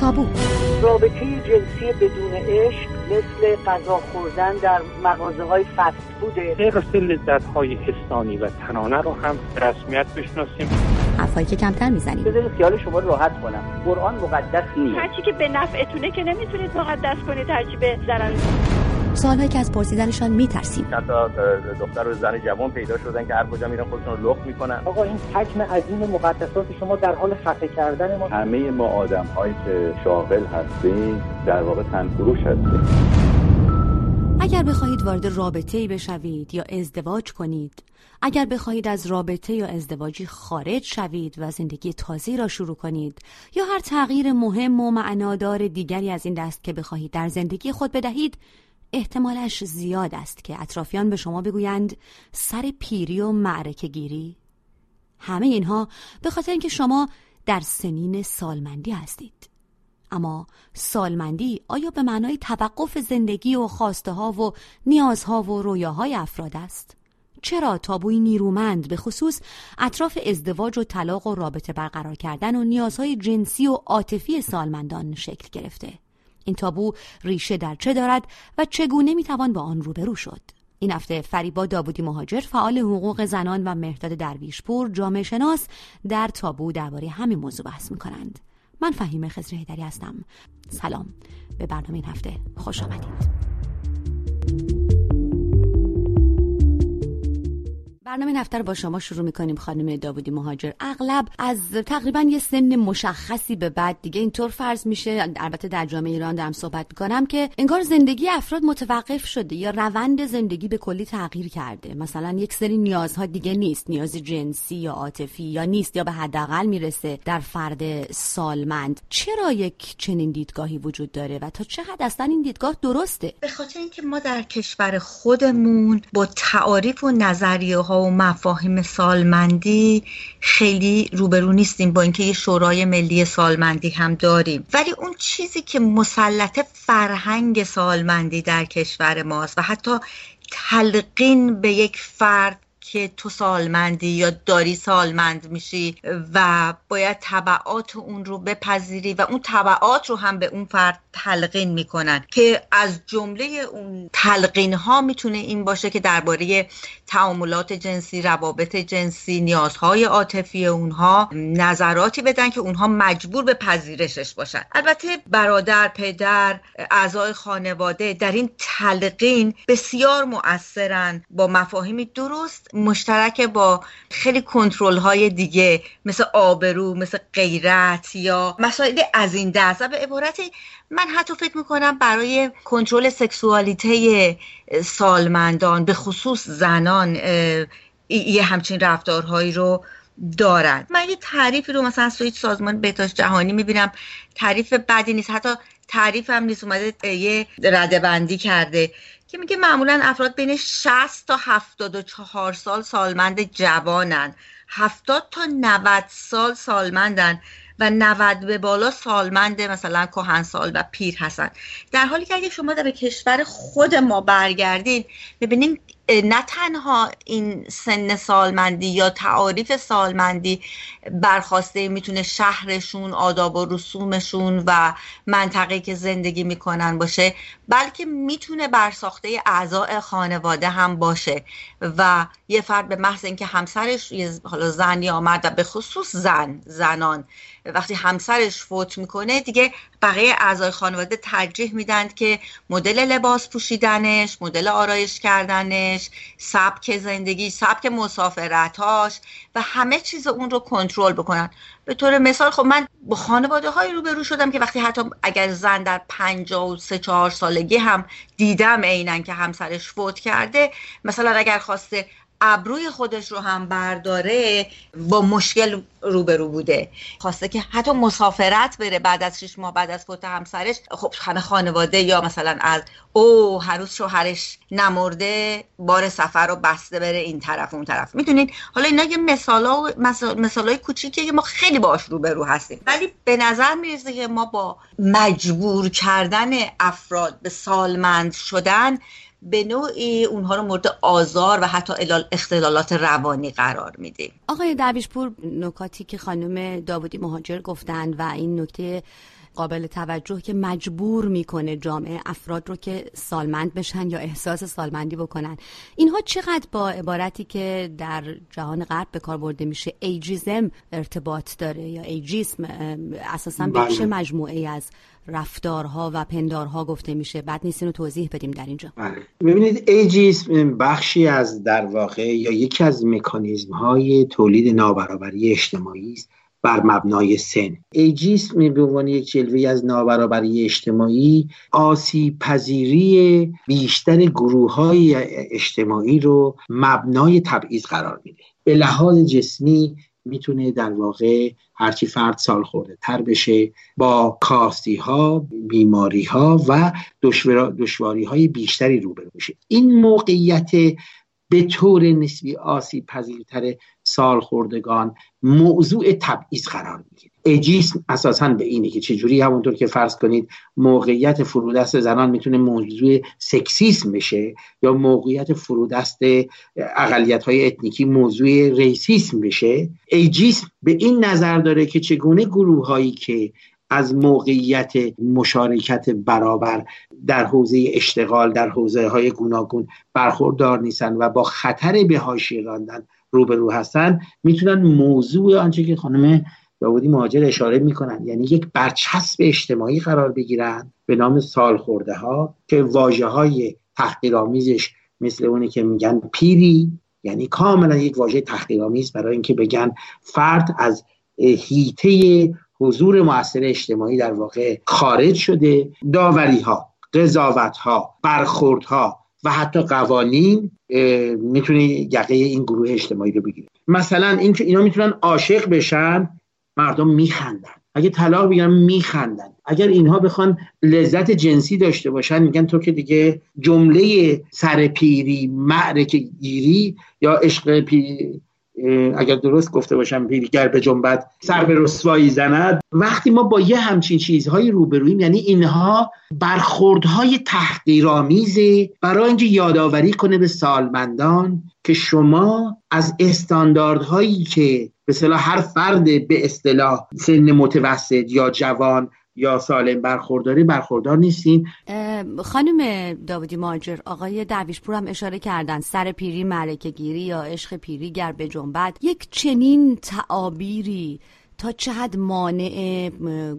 تابو. رابطه جنسی بدون عشق مثل غذا خوردن در مغازه های فست بوده غیر لذت های حسانی و تنانه رو هم رسمیت بشناسیم. حرفایی که کمتر می‌زنیم. بذارید خیال شما راحت کنم. قرآن مقدس نیست. هرچی که به نفعتونه که نمی‌تونید مقدس کنید هرچی به ضرر. سوالهایی که از پرسیدنشان میترسیم. حتی دختر و زن جوان پیدا شدن که هر کجا میرن خودشون رو لخت می‌کنن. آقا این حجم عظیم مقدسات شما در حال خفه کردن ما همه ما آدم هایی که شاغل هستیم در واقع تنفروش هستیم. اگر بخواهید وارد رابطه ای بشوید یا ازدواج کنید اگر بخواهید از رابطه یا ازدواجی خارج شوید و زندگی تازه را شروع کنید یا هر تغییر مهم و معنادار دیگری از این دست که بخواهید در زندگی خود بدهید احتمالش زیاد است که اطرافیان به شما بگویند سر پیری و معرکه گیری همه اینها به خاطر اینکه شما در سنین سالمندی هستید اما سالمندی آیا به معنای توقف زندگی و خواسته ها و نیازها و رویاهای افراد است؟ چرا تابوی نیرومند به خصوص اطراف ازدواج و طلاق و رابطه برقرار کردن و نیازهای جنسی و عاطفی سالمندان شکل گرفته؟ این تابو ریشه در چه دارد و چگونه می‌توان با آن روبرو شد؟ این هفته فریبا داوودی مهاجر فعال حقوق زنان و مهداد درویشپور جامعه شناس در تابو درباره همین موضوع بحث می‌کنند. من فهیم خزر هیدری هستم. سلام. به برنامه این هفته خوش آمدید. برنامه رو با شما شروع می‌کنیم خانم داودی مهاجر. اغلب از تقریبا یه سن مشخصی به بعد دیگه اینطور فرض میشه. البته در جامعه ایران دارم صحبت می‌کنم که انگار زندگی افراد متوقف شده. یا روند زندگی به کلی تغییر کرده. مثلا یک سری نیازها دیگه نیست. نیاز جنسی یا عاطفی یا نیست یا به حداقل می‌رسه در فرد سالمند. چرا یک چنین دیدگاهی وجود داره و تا چقدر اصلا این دیدگاه درسته؟ به خاطر اینکه ما در کشور خودمون با تعاریف و نظریه ها و مفاهیم سالمندی خیلی روبرو نیستیم با اینکه یه شورای ملی سالمندی هم داریم. ولی اون چیزی که مسلط فرهنگ سالمندی در کشور ماست و حتی تلقین به یک فرد که تو سالمندی یا داری سالمند میشی و باید طبعات اون رو بپذیری و اون طبعات رو هم به اون فرد تلقین می‌کنن که از جمله اون تلقین ها می‌تونه این باشه که درباره تعاملات جنسی روابط جنسی نیازهای عاطفی اونها نظراتی بدن که اونها مجبور به پذیرشش باشن. البته برادر پدر اعضای خانواده در این تلقین بسیار مؤثرن با مفاهیمی درست مشترک با خیلی کنترل های دیگه مثل آبرو مثل غیرت یا مسائل از این دست. و به عبارتی من حتی فکر می‌کنم برای کنترل سکسوالیته سالمندان به خصوص زنان یه همچین رفتارهایی رو دارن. من یه تعریفی رو مثلا سویت سازمان بهداشت جهانی می‌بینم. تعریف بدی نیست. حتی تعریف هم نیست. اومده یه رده بندی کرده. که میگه معمولا افراد بین 60 تا 74 سال سالمند جوانن. 70 تا 90 سال سالمندن و 90 به بالا سالمند مثلا کهن سال و پیر هستن. در حالی که اگه شما به کشور خود ما برگردین ببینین نه تنها این سن سالمندی یا تعاریف سالمندی برخواسته می‌تونه شهرشون آداب و رسومشون و منطقه که زندگی می‌کنن باشه بلکه می‌تونه برساخته اعضاء خانواده هم باشه. و یه فرد به محض اینکه همسرش حالا زن مرد و به خصوص زن زنان وقتی همسرش فوت می‌کنه دیگه بقیه اعضای خانواده ترجیح میدن که مدل لباس پوشیدنش مدل آرایش کردنش سبک زندگی سبک مسافرتاش و همه چیز اون رو کنترل بکنن. به طور مثال خب من با خانواده های روبرو شدم که وقتی حتی اگر زن در پنجاه و سه چهار سالگی هم دیدم عینا که همسرش فوت کرده مثلا اگر خواسته ابروی خودش رو هم برداره با مشکل روبرو بوده. خواسته که حتی مسافرت بره بعد از شش ماه بعد از فوت همسرش. خب همه خانواده یا مثلا از او هنوز شوهرش نمرده بار سفر رو بسته بره این طرف اون طرف. می‌دونین؟ حالا اینا یه مثالا و مثالای کوچیکیه که ما خیلی باش روبرو هستیم. ولی به نظر می‌رسه که ما با مجبور کردن افراد به سالمند شدن به نوعی اونها رو مورد آزار و حتی اختلالات روانی قرار میده آقای درویشپور نکاتی که خانم داودی مهاجر گفتند و این نکته قابل توجه که مجبور می‌کنه جامعه افراد رو که سالمند بشن یا احساس سالمندی بکنن. اینها چقدر با عبارتی که در جهان غرب به کار برده میشه؟ ایجیزم ارتباط داره یا ایجیسم اساسا به چه بله. مجموعه از رفتارها و پندارها گفته میشه؟ بعد نیست رو توضیح بدیم در اینجا. بله. ببینید ایجیسم بخشی از در واقع یا یکی از مکانیزم های تولید نابرابری اجتماعی است. بر مبنای سن. ایجیسم به عنوان یک جلوه از نابرابری اجتماعی آسیب پذیری بیشتر گروه های اجتماعی رو مبنای تبعیض قرار میده. به لحاظ جسمی می‌تونه در واقع هرچی فرد سال خورده تر بشه با کاستی ها بیماری ها و دشواری های بیشتری روبرو بشه این موقعیت به طور نسبی آسیب پذیرتر سالخوردگان موضوع تبعیض قرار می‌گیره. اجیسم اساسا به اینه که چجوری همونطور که فرض کنید موقعیت فرودست زنان می‌تونه موضوع سکسیسم بشه یا موقعیت فرودست اقلیت های اتنیکی موضوع ریسیسم بشه. ایجیسم به این نظر داره که چگونه گروه هایی که از موقعیت مشارکت برابر در حوزه اشتغال در حوزه های گوناگون برخوردار نیستن و با خطر به هاشی راندن روبرو هستن می‌تونن موضوع آنچه که خانم داودی مهاجر اشاره می‌کنن یعنی یک برچسب اجتماعی قرار بگیرن به نام سال خورده ها که واجه های تحقیرآمیزش مثل اونی که میگن پیری یعنی کاملا یک واژه تحقیرآمیز برای اینکه بگن فرد از هیته حضور موثر اجتماعی در واقع خارج شده. داوری ها قضاوت ها برخورد ها و حتی قوانین می‌تونه یقه این گروه اجتماعی رو بگیره مثلا اینکه اینا می‌تونن عاشق بشن مردم میخندن. اگه طلاق بگیرن میخندن. اگر اینها بخوان لذت جنسی داشته باشن میگن تو که دیگه جمله سرپیری معرک گیری یا عشق اگر درست گفته باشم پیریگر به جنبت سر به رسوایی زند. وقتی ما با یه همچین چیزهایی روبرویم یعنی اینها برخوردهای تحقیرآمیزه برای اینکه یادآوری کنه به سالمندان که شما از استانداردهایی که به هر فرد به اصطلاح سن متوسط یا جوان یا سالم برخورداری برخوردار نیستین. خانم داودی ماجر آقای درویشپور هم اشاره کردن سر پیری ملکه گیری یا عشق پیری گر به جنبت یک چنین تعابیری تا چه حد مانع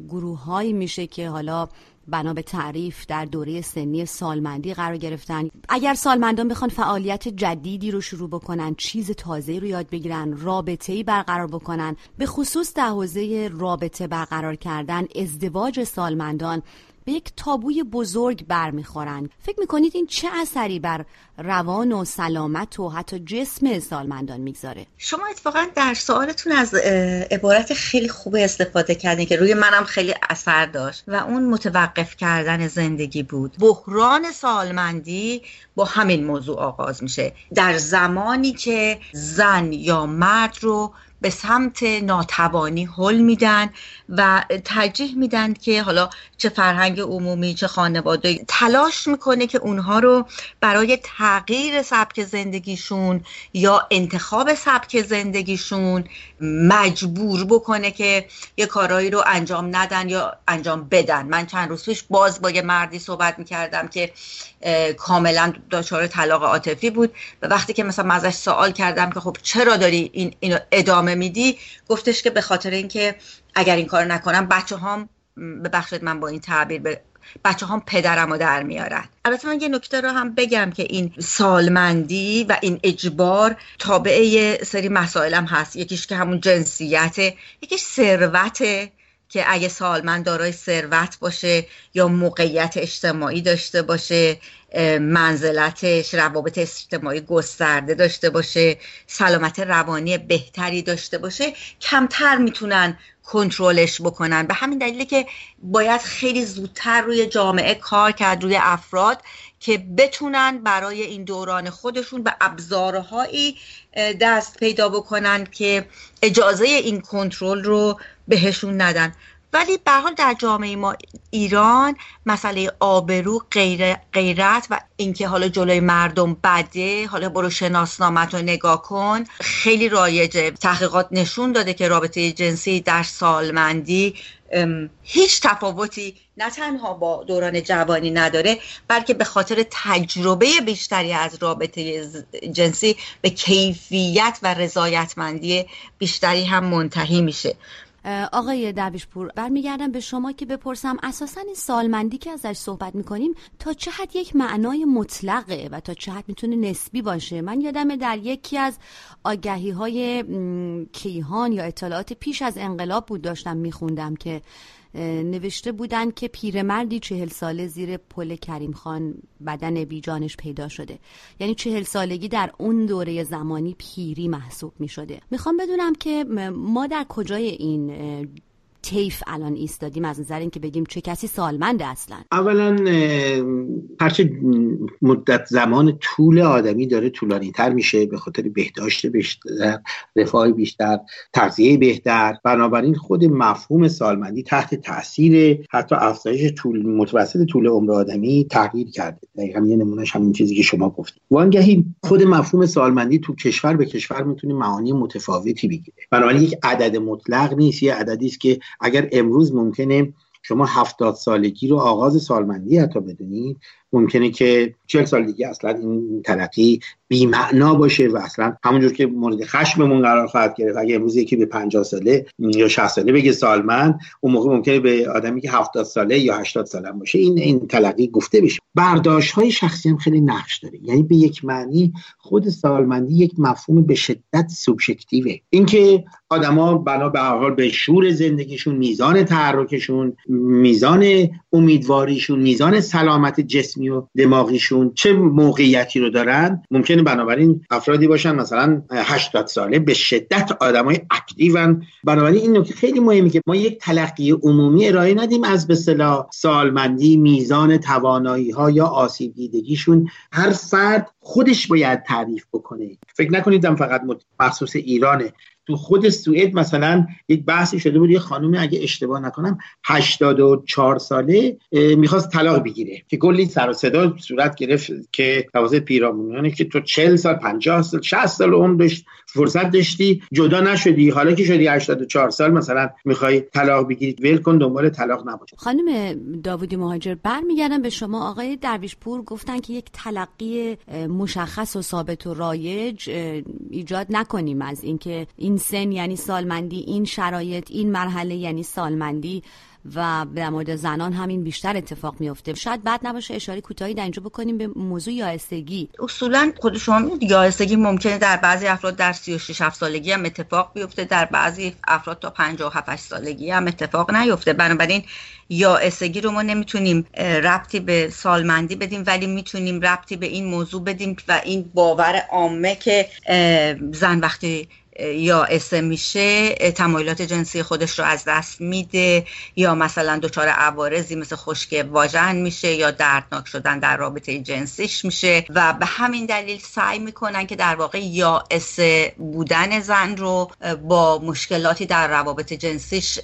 گروه میشه که حالا بنا به تعریف در دوره سنی سالمندی قرار گرفتن. اگر سالمندان بخوان فعالیت جدیدی رو شروع بکنن چیز تازه رو یاد بگیرن رابطه ای برقرار بکنن به خصوص در حوزه رابطه برقرار کردن ازدواج سالمندان به یک تابوی بزرگ برمیخورند. فکر می‌کنید این چه اثری بر روان و سلامت و حتی جسم سالمندان می‌گذاره؟ شما اتفاقا در سوالتون از عبارت خیلی خوب استفاده کردین که روی منم خیلی اثر داشت و اون متوقف کردن زندگی بود. بحران سالمندی با همین موضوع آغاز میشه. در زمانی که زن یا مرد رو به سمت ناتوانی حل میدن و ترجیح میدن که حالا چه فرهنگ عمومی چه خانواده تلاش می‌کنه که اونها رو برای تغییر سبک زندگیشون یا انتخاب سبک زندگیشون مجبور بکنه که یه کارهایی رو انجام ندن یا انجام بدن. من چند روز پیش باز با یه مردی صحبت می‌کردم که کاملا دچار طلاق عاطفی بود و وقتی که مثلا ازش سوال کردم که خب چرا داری این اینو ادامه میدی؟ گفتش که به خاطر اینکه اگر این کار نکنم بچه هم ببخشید من با این تعبیر به بچه هم پدرم رو در میارن. البته من یه نکته رو هم بگم که این سالمندی و این اجبار تابعه سری مسائل هم هست. یکیش که همون جنسیته یکیش ثروته. که اگه سالمند دارای ثروت باشه یا موقعیت اجتماعی داشته باشه منزلتش روابط اجتماعی گسترده داشته باشه سلامت روانی بهتری داشته باشه کمتر می‌تونن کنترلش بکنن. به همین دلیله که باید خیلی زودتر روی جامعه کار کرد روی افراد که بتونن برای این دوران خودشون به ابزارهایی دست پیدا بکنن که اجازه این کنترل رو بهشون ندن. ولی به حال در جامعه ما ایران مسئله آبرو غیر، غیرت و اینکه حالا جلوی مردم بده حالا برو شناسنامت رو نگاه کن خیلی رایجه تحقیقات نشون داده که رابطه جنسی در سالمندی هیچ تفاوتی نه تنها با دوران جوانی نداره بلکه به خاطر تجربه بیشتری از رابطه جنسی به کیفیت و رضایتمندی بیشتری هم منتهی میشه. آقای درویشپور برمیگردم به شما که بپرسم اساسا این سالمندی که ازش صحبت می‌کنیم تا چه حد یک معنای مطلقه و تا چه حد می‌تونه نسبی باشه؟ من یادمه در یکی از آگهی های کیهان یا اطلاعات پیش از انقلاب بود داشتم میخوندم که نوشته بودن که پیرمردی چهل ساله زیر پل کریم خان بدن بیجانش پیدا شده. یعنی چهل سالگی در اون دوره زمانی پیری محسوب می شده می‌خوام بدونم که ما در کجای این تیف الان ایستادیم؟ از نظر اینکه بگیم چه کسی سالمنده اصلا. اولا هرچه مدت زمان طول آدمی داره طولانی تر میشه به خاطر بهداشت بیشتر رفاه بیشتر تغذیه بهتر. بنابراین خود مفهوم سالمندی تحت تاثیر حتی افزایش طول متوسط طول عمر آدمی تغییر کرده. دقیقا یه نمونهش همین چیزی که شما گفتید. وانگهی خود مفهوم سالمندی تو کشور به کشور می‌تونه معانی متفاوتی بگیره. بنابراین یک عدد مطلق نیست یه عددی است که اگر امروز ممکنه شما هفتاد سالگی رو آغاز سالمندی حتی بدونید ممکنه که چهل سال دیگه اصلا این تلقی بیمعنا باشه و اصلا همونجور که مورد خشممون قرار خواهد گرفت. اگه امروز یکی به 50 ساله یا 60 ساله بگه سالمند اون موقع ممکنه به آدمی که 70 ساله یا 80 ساله باشه این این تلقی گفته بشه. برداشت های شخصی هم خیلی نقش داره. یعنی به یک معنی خود سالمندی یک مفهوم به شدت سوبژکتیوه. اینکه آدما بنا به حال به شور زندگیشون میزان تحرکشون میزان امیدواریشون میزان سلامت جسمی و دماغیشون چه موقعیتی رو دارن؟ ممکنه بنابراین افرادی باشن مثلا 80 ساله به شدت آدمای اکتیون. بنابراین این نکته خیلی مهمه که ما یک تلقی عمومی ارائه ندیم از به سالمندی میزان توانایی ها یا آسیب دیدگیشون. هر فرد خودش باید تعریف بکنه. فکر نکنید فقط مخصوص ایرانه. تو خود سوئد مثلا یک بحثی شده بود یه خانومی اگه اشتباه نکنم 84 ساله می‌خواست طلاق بگیره که کلی سر و صدا صورت گرفت که توسط پیرامونانه که تو 40 سال 50 سال 60 سال عمر داشت فرصت داشتی جدا نشدی. حالا که شدی 84 سال مثلا می‌خوای طلاق بگیری ول کن دنبال طلاق نباش. خانم داوودی مهاجر برمیگردم به شما. آقای درویشپور گفتن که یک تلقی مشخص و ثابت و رایج ایجاد نکنیم از اینکه این سن یعنی سالمندی این شرایط این مرحله یعنی سالمندی. و در مورد زنان همین بیشتر اتفاق میفته شاید بعد نباشه اشاره کوتاهی در اینجا بکنیم به موضوع یائسگی. اصولا خود شما یائسگی ممکنه در بعضی افراد در 36 7 سالگی هم اتفاق بیفته در بعضی افراد تا 57 سالگی هم اتفاق نیفته. بنابراین یائسگی رو ما نمی‌تونیم ربطی به سالمندی بدیم ولی می‌تونیم ربطی به این موضوع بدیم و این باور عامه که زن وقتی یا اسه میشه تمایلات جنسی خودش رو از دست میده یا مثلا دچار عوارضی مثل خشک واژن میشه یا دردناک شدن در رابطه جنسیش میشه و به همین دلیل سعی می‌کنن که در واقع یا اسه بودن زن رو با مشکلاتی در روابط جنسیش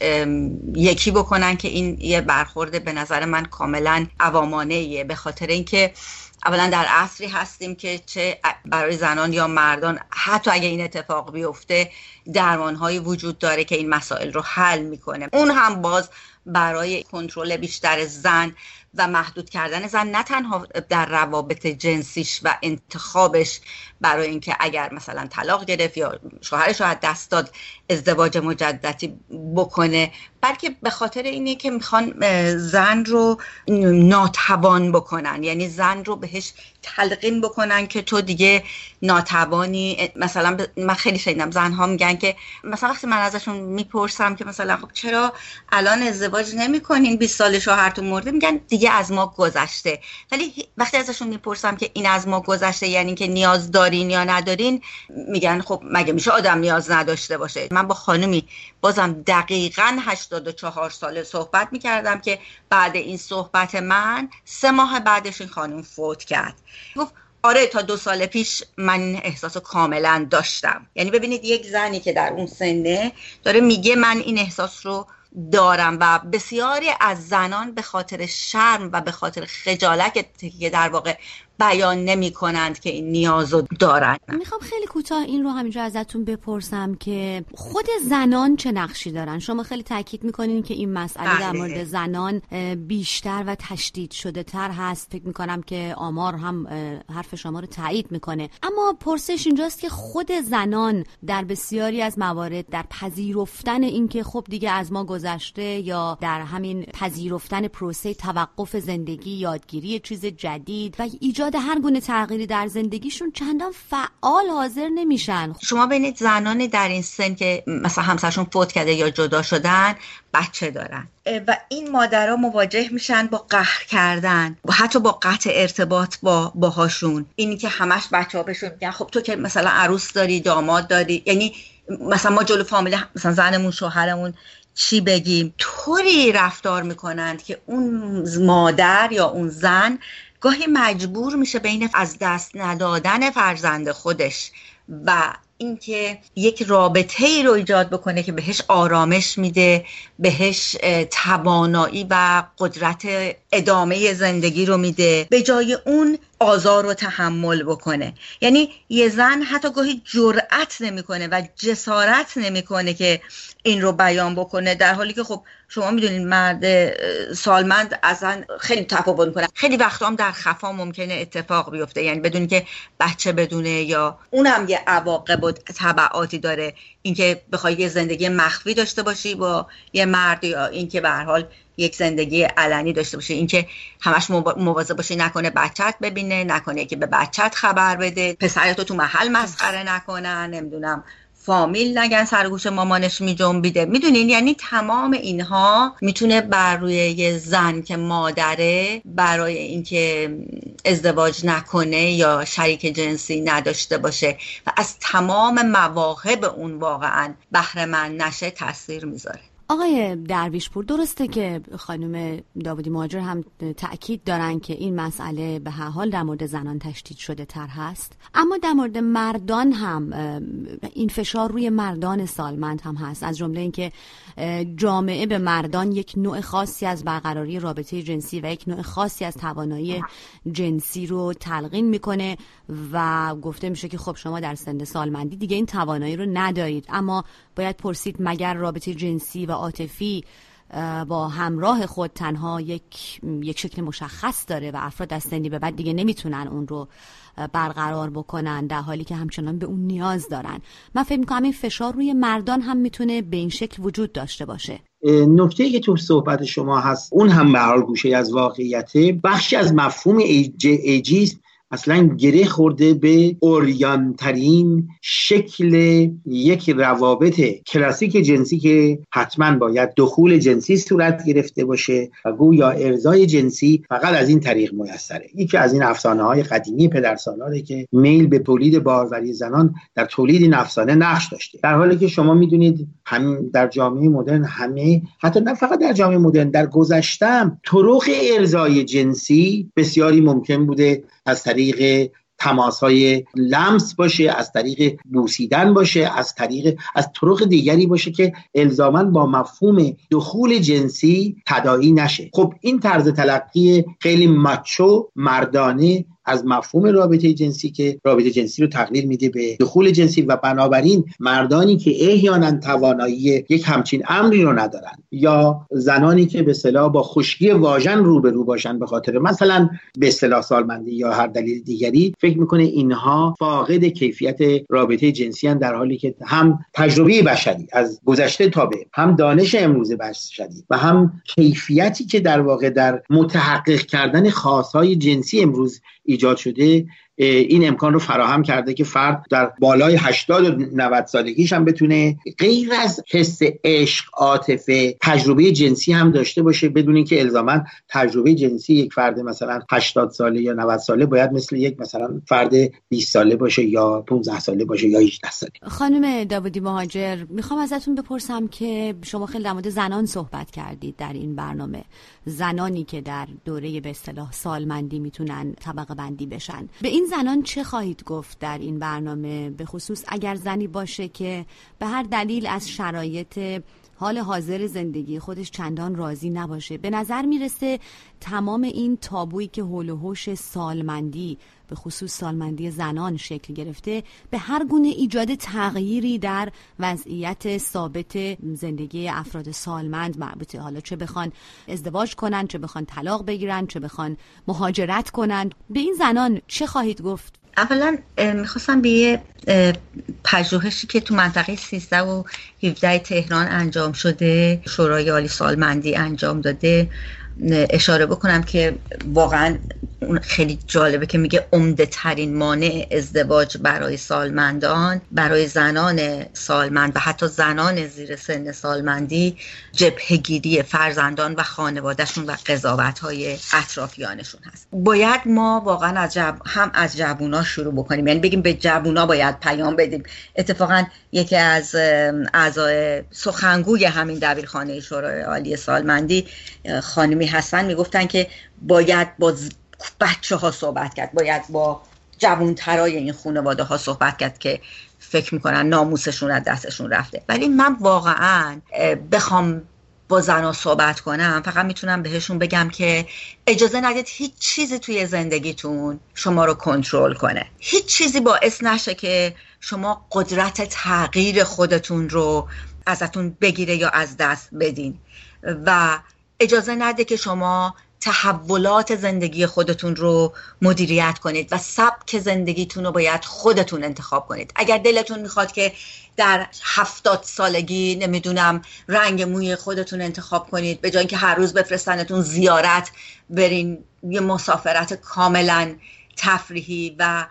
یکی بکنن که این یه برخورده به نظر من کاملا عوامانه به خاطر اینکه اولا در عصری هستیم که چه برای زنان یا مردان حتی اگه این اتفاق بیفته درمانهایی وجود داره که این مسائل رو حل می‌کنه. اون هم باز برای کنترل بیشتر زن و محدود کردن زن نه تنها در روابط جنسیش و انتخابش برای اینکه اگر مثلا طلاق گرفت یا شوهرش رو دست داد ازدواج مجددی بکنه بلکه به خاطر اینه که می‌خوان زن رو ناتوان بکنن. یعنی زن رو بهش تلقین بکنن که تو دیگه ناتوانی. مثلا من خیلی شنیدم زن ها میگن که مثلا وقتی من ازشون می‌پرسم که مثلا خب چرا الان ازدواج نمی‌کنین؟ 20 سال شوهرتون مرده میگن دیگه از ما گذشته. ولی وقتی ازشون می‌پرسم که این از ما گذشته یعنی که نیاز دارین یا ندارین میگن خب مگه میشه آدم نیاز نداشته باشه؟ من با خانمی بازم دقیقا 84 ساله صحبت می‌کردم که بعد این صحبت من سه ماه بعدش این خانم فوت کرد. گفت آره تا دو سال پیش من احساس کاملا داشتم. یعنی ببینید یک زنی که در اون سنه داره میگه من این احساس رو دارن و بسیاری از زنان به خاطر شرم و به خاطر خجالت که در واقع بیان نمی کنند که این نیاز رو دارن. می‌خوام خیلی کوتاه این رو همینجا ازتون بپرسم که خود زنان چه نقشی دارن؟ شما خیلی تاکید می‌کنین که این مسئله در بله. مورد زنان بیشتر و تشدید شده تر هست. فکر می‌کنم که آمار هم حرف شما رو تایید می‌کنه. اما پرسش اینجاست که خود زنان در بسیاری از موارد در پذیرفتن اینکه خب دیگه از ما گذشته یا در همین پذیرفتن پروسه توقف زندگی یادگیری چیز جدید و ایجاد ایجاد هر گونه تغییری در زندگیشون چندان فعال حاضر نمیشن. شما ببینید زنانی در این سن که مثلا همسرشون فوت کرده یا جدا شدن بچه دارن. و این مادرها مواجه میشن با قهر کردن و حتی با قطع ارتباط با باهاشون. اینی که همش بچه ها بهشون میگن خب تو که مثلا عروس داری داماد داری یعنی مثلا ما جلو فامیل مثلا زنمون شوهرمون چی بگیم؟ طوری رفتار می‌کنند که اون مادر یا اون زن گاهی مجبور میشه بین از دست ندادن فرزند خودش و اینکه یک رابطه ای رو ایجاد بکنه که بهش آرامش میده بهش توانایی و قدرت ادامه زندگی رو میده. به جای اون آزار رو تحمل بکنه. یعنی یه زن حتی گاهی جرأت نمی‌کنه و جسارت نمی‌کنه که این رو بیان بکنه در حالی که خب شما می‌دونید مرد سالمند اصلا خیلی تفاوت می‌کنه. خیلی وقت هم در خفا ممکنه اتفاق بیفته. یعنی بدون که بچه بدونه یا اونم یه عواقب و تبعاتی داره. اینکه بخوای یه زندگی مخفی داشته باشی با یه مرد یا اینکه به هر حال یک زندگی علنی داشته باشه. اینکه همش مواظب باشه نکنه بچت ببینه نکنه که به بچت خبر بده. پسرتو تو محل مسخره نکنن نمی‌دونم فامیل نگن سرگوش مامانش میجنبیده. می‌دونین؟ یعنی تمام اینها می‌تونه بر روی یه زن که مادره برای اینکه ازدواج نکنه یا شریک جنسی نداشته باشه و از تمام مواهب اون واقعا بهره من نشه تاثیر می‌ذاره. آقای درویشپور درسته که خانم داودی مهاجر هم تاکید دارن که این مسئله به هر حال در مورد زنان تشدید شده تر هست. اما در مورد مردان هم این فشار روی مردان سالمند هم هست. از جمله اینکه جامعه به مردان یک نوع خاصی از برقراری رابطه جنسی و یک نوع خاصی از توانایی جنسی رو تلقین می‌کنه و گفته میشه که خب شما در سن سالمندی دیگه این توانایی رو ندارید. اما باید پرسید مگر رابطه جنسی و عاطفی با همراه خود تنها یک یک شکل مشخص داره و افراد از سنی به بعد دیگه نمی‌تونن اون رو برقرار بکنن در حالی که همچنان به اون نیاز دارن. من فکر می‌کنم این فشار روی مردان هم می‌تونه به این شکل وجود داشته باشه. نکته که تو صحبت شما هست اون هم به گوشه از واقعیته بخشی از مفهوم ایجیسم اصلا گره خورده به اوریانترین شکل یک روابط کلاسیک جنسی که حتما باید دخول جنسی صورت گرفته باشه و گویا ارزای جنسی فقط از این طریق میسره. یکی از این افسانه های قدیمی پدرسالاره که میل به تولید باروری زنان در تولید این افسانه نقش داشته. در حالی که شما می‌دونید هم در جامعه مدرن همه حتی نه فقط در جامعه مدرن در گذشتم طرق ارزای جنسی بسیاری ممکن بوده از طریق تماس های لمس باشه از طریق بوسیدن باشه از طریق از طرق دیگری باشه که الزاما با مفهوم دخول جنسی تدایی نشه. خب این طرز تلقی خیلی مچو مردانه از مفهوم رابطه جنسی که رابطه جنسی رو تقلیل میده به دخول جنسی و بنابراین مردانی که احیانا توانایی یک همچین امری رو ندارن یا زنانی که به صلاح با خشکی واژن روبرو باشن به خاطر مثلا به اصطلاح سالمندی یا هر دلیل دیگری فکر می‌کنه اینها فاقد کیفیت رابطه جنسی هن در حالی که هم تجربه بشری از گذشته تا به هم دانش امروز بشری و هم کیفیتی که در واقع در متحقق کردن خاصهای جنسی امروز ایجاد شده این امکان رو فراهم کرده که فرد در بالای 80 و 90 سالگیش هم بتونه غیر از حس عشق عاطفه تجربه جنسی هم داشته باشه بدون اینکه الزاما تجربه جنسی یک فرد مثلا 80 ساله یا 90 ساله باید مثل یک مثلا فرد 20 ساله باشه یا 15 ساله باشه یا 18 ساله. خانم داودی مهاجر می‌خوام ازتون بپرسم که شما خیلی در مورد زنان صحبت کردید در این برنامه. زنانی که در دوره به اصطلاح سالمندی می‌تونن طبقه بندی بشن. به این زنان چه خواهید گفت در این برنامه؟ به خصوص اگر زنی باشه که به هر دلیل از شرایط حال حاضر زندگی خودش چندان راضی نباشه. به نظر می‌رسه تمام این تابویی که حول و سالمندی به خصوص سالمندی زنان شکل گرفته به هر گونه ایجاد تغییری در وضعیت ثابت زندگی افراد سالمند مربوطه. حالا چه بخوان ازدواج کنن چه بخوان طلاق بگیرن چه بخوان مهاجرت کنن. به این زنان چه خواهید گفت؟ اولا می‌خواستم به یه پژوهشی که تو منطقه 13 و 17 تهران انجام شده شورای عالی سالمندی انجام داده. اشاره بکنم که واقعا خیلی جالبه که میگه عمده ترین مانع ازدواج برای سالمندان برای زنان سالمند و حتی زنان زیر سن سالمندی جبهگیری فرزندان و خانوادهشون و قضاوت های اطرافیانشون هست. باید ما واقعا از جب... هم از جوونا شروع بکنیم. یعنی بگیم به جوونا باید پیام بدیم. اتفاقا یکی از اعضای سخنگوی همین دبیرخانه شورای عالی سالمندی خانمی هستن می‌گفتن که باید با بچه ها صحبت کرد باید با جوانترای این خانواده ها صحبت کرد که فکر می‌کنن ناموسشون از دستشون رفته. ولی من واقعا بخوام با زنها صحبت کنم فقط می‌تونم بهشون بگم که اجازه ندید هیچ چیزی توی زندگیتون شما رو کنترل کنه. هیچ چیزی باعث نشه که شما قدرت تغییر خودتون رو ازتون بگیره یا از دست بدین. و اجازه نده که شما تحولات زندگی خودتون رو مدیریت کنید و سبک زندگیتون رو باید خودتون انتخاب کنید. اگر دلتون می‌خواد که در هفتاد سالگی نمی‌دونم رنگ موی خودتون انتخاب کنید به جای اینکه هر روز بفرستنتون زیارت برین یه مسافرت کاملا تفریحی و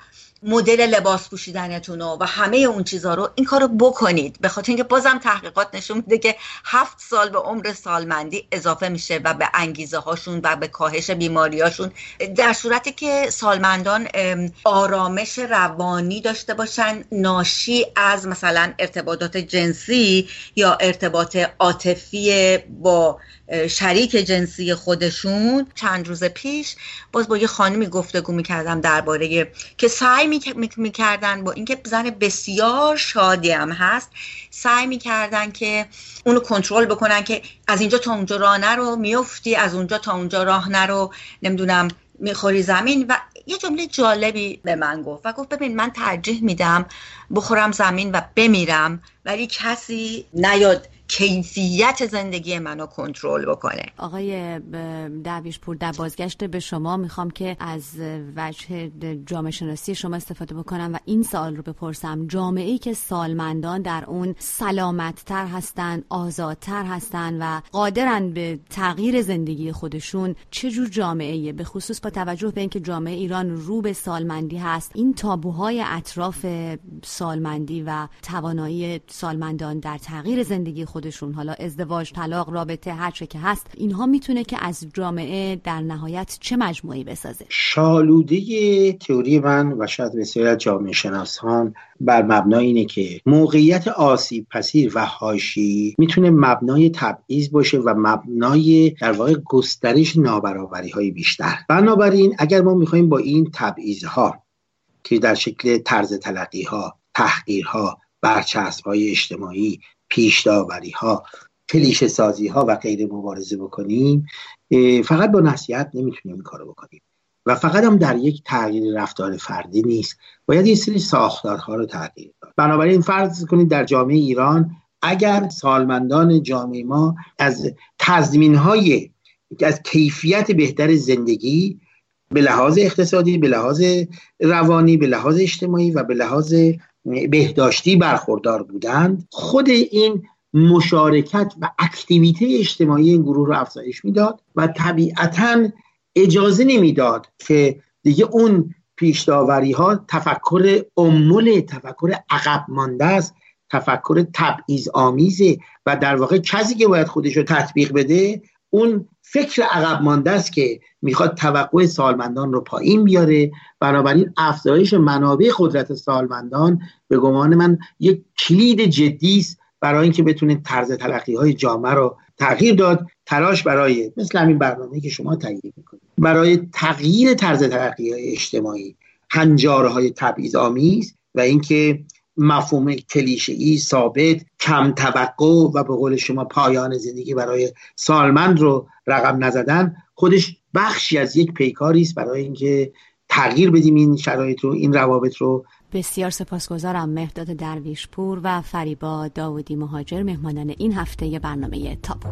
مدل لباس پوشیدنتون و همه اون چیزها رو این کارو بکنید. به خاطر اینکه بازم تحقیقات نشون میده که هفت سال به عمر سالمندی اضافه میشه و به انگیزه هاشون و به کاهش بیماریاشون در صورتی که سالمندان آرامش روانی داشته باشن ناشی از مثلا ارتباطات جنسی یا ارتباط عاطفی با شریک جنسی خودشون. چند روز پیش باز با یه خانمی گفتگو می‌کردم درباره که سعی می‌کردن با اینکه زن بسیار شادی هم هست. سعی می‌کردن که اونو کنترل بکنن که از اینجا تا اونجا راه نرو میفتی از اونجا تا اونجا راه نرو نمی‌دونم می‌خوری زمین. و یه جمله جالبی به من گفت و گفت ببین من ترجیح میدم بخورم زمین و بمیرم ولی کسی نیاد کیفیت زندگی منو کنترل بکنه. آقای دعویش پور در بازگشت به شما می‌خوام که از وجه جامعه شناسی شما استفاده بکنم و این سوال رو بپرسم. جامعه ای که سالمندان در اون سلامت تر هستن آزادتر هستن و قادرن به تغییر زندگی خودشون چه جور جامعه به خصوص با توجه به اینکه جامعه ایران رو به سالمندی هست این تابوهای اطراف سالمندی و توانایی سالمندان در تغییر زندگی خودشون. حالا ازدواج طلاق رابطه هر چه که هست اینها می‌تونه که از جامعه در نهایت چه مجموعی بسازه؟ شالوده تئوری من و شاید بسیاری جامعه شناسان بر مبنای اینه که موقعیت آسیب پذیر و هاشی می‌تونه مبنای تبعیض باشه و مبنای در واقع گسترش نابرابری های بیشتر. بنابراین اگر ما می‌خوایم با این تبعیض ها که در شکل طرز تلقی ها تحقیرها برچسب های اجتماعی پیش داوری ها کلیشه سازی ها و غیر مبارزه بکنیم فقط با نصیحت نمی‌تونیم این کارو بکنیم. و فقط هم در یک تغییر رفتار فردی نیست. باید یه سری ساختارها رو تغییر داد. بنابراین فرض کنید در جامعه ایران اگر سالمندان جامعه ما از تضمین های از کیفیت بهتر زندگی به لحاظ اقتصادی به لحاظ روانی به لحاظ اجتماعی و به لحاظ بهداشتی برخوردار بودند. خود این مشارکت و اکتیویته اجتماعی این گروه رو افزایش می‌داد و طبیعتا اجازه نمی‌داد که دیگه اون پیشداوری ها تفکر امول تفکر عقب مانده است تفکر تبعیض آمیزه و در واقع کسی که باید خودش رو تطبیق بده اون فکر عقب مانده است که می‌خواد توقع سالمندان رو پایین بیاره. بنابراین افزایش منابع قدرت سالمندان به گمان من یک کلید جدی است برای اینکه بتونه طرز تلقی های جامعه رو تغییر داد. تلاش برای مثل همین برنامه که شما تغییر می‌کنید برای تغییر طرز تلقی های اجتماعی هنجارهای تبعیض آمیز و اینکه مفهوم کلیشه ای ثابت کم توقع و به قول شما پایان زندگی برای سالمند رو رقم نزدن خودش بخشی از یک پیکاری است برای اینکه تغییر بدیم این شرایط رو این روابط رو. بسیار سپاسگزارم مهداد درویشپور و فریبا داودی مهاجر مهمانان این هفته برنامه تابو.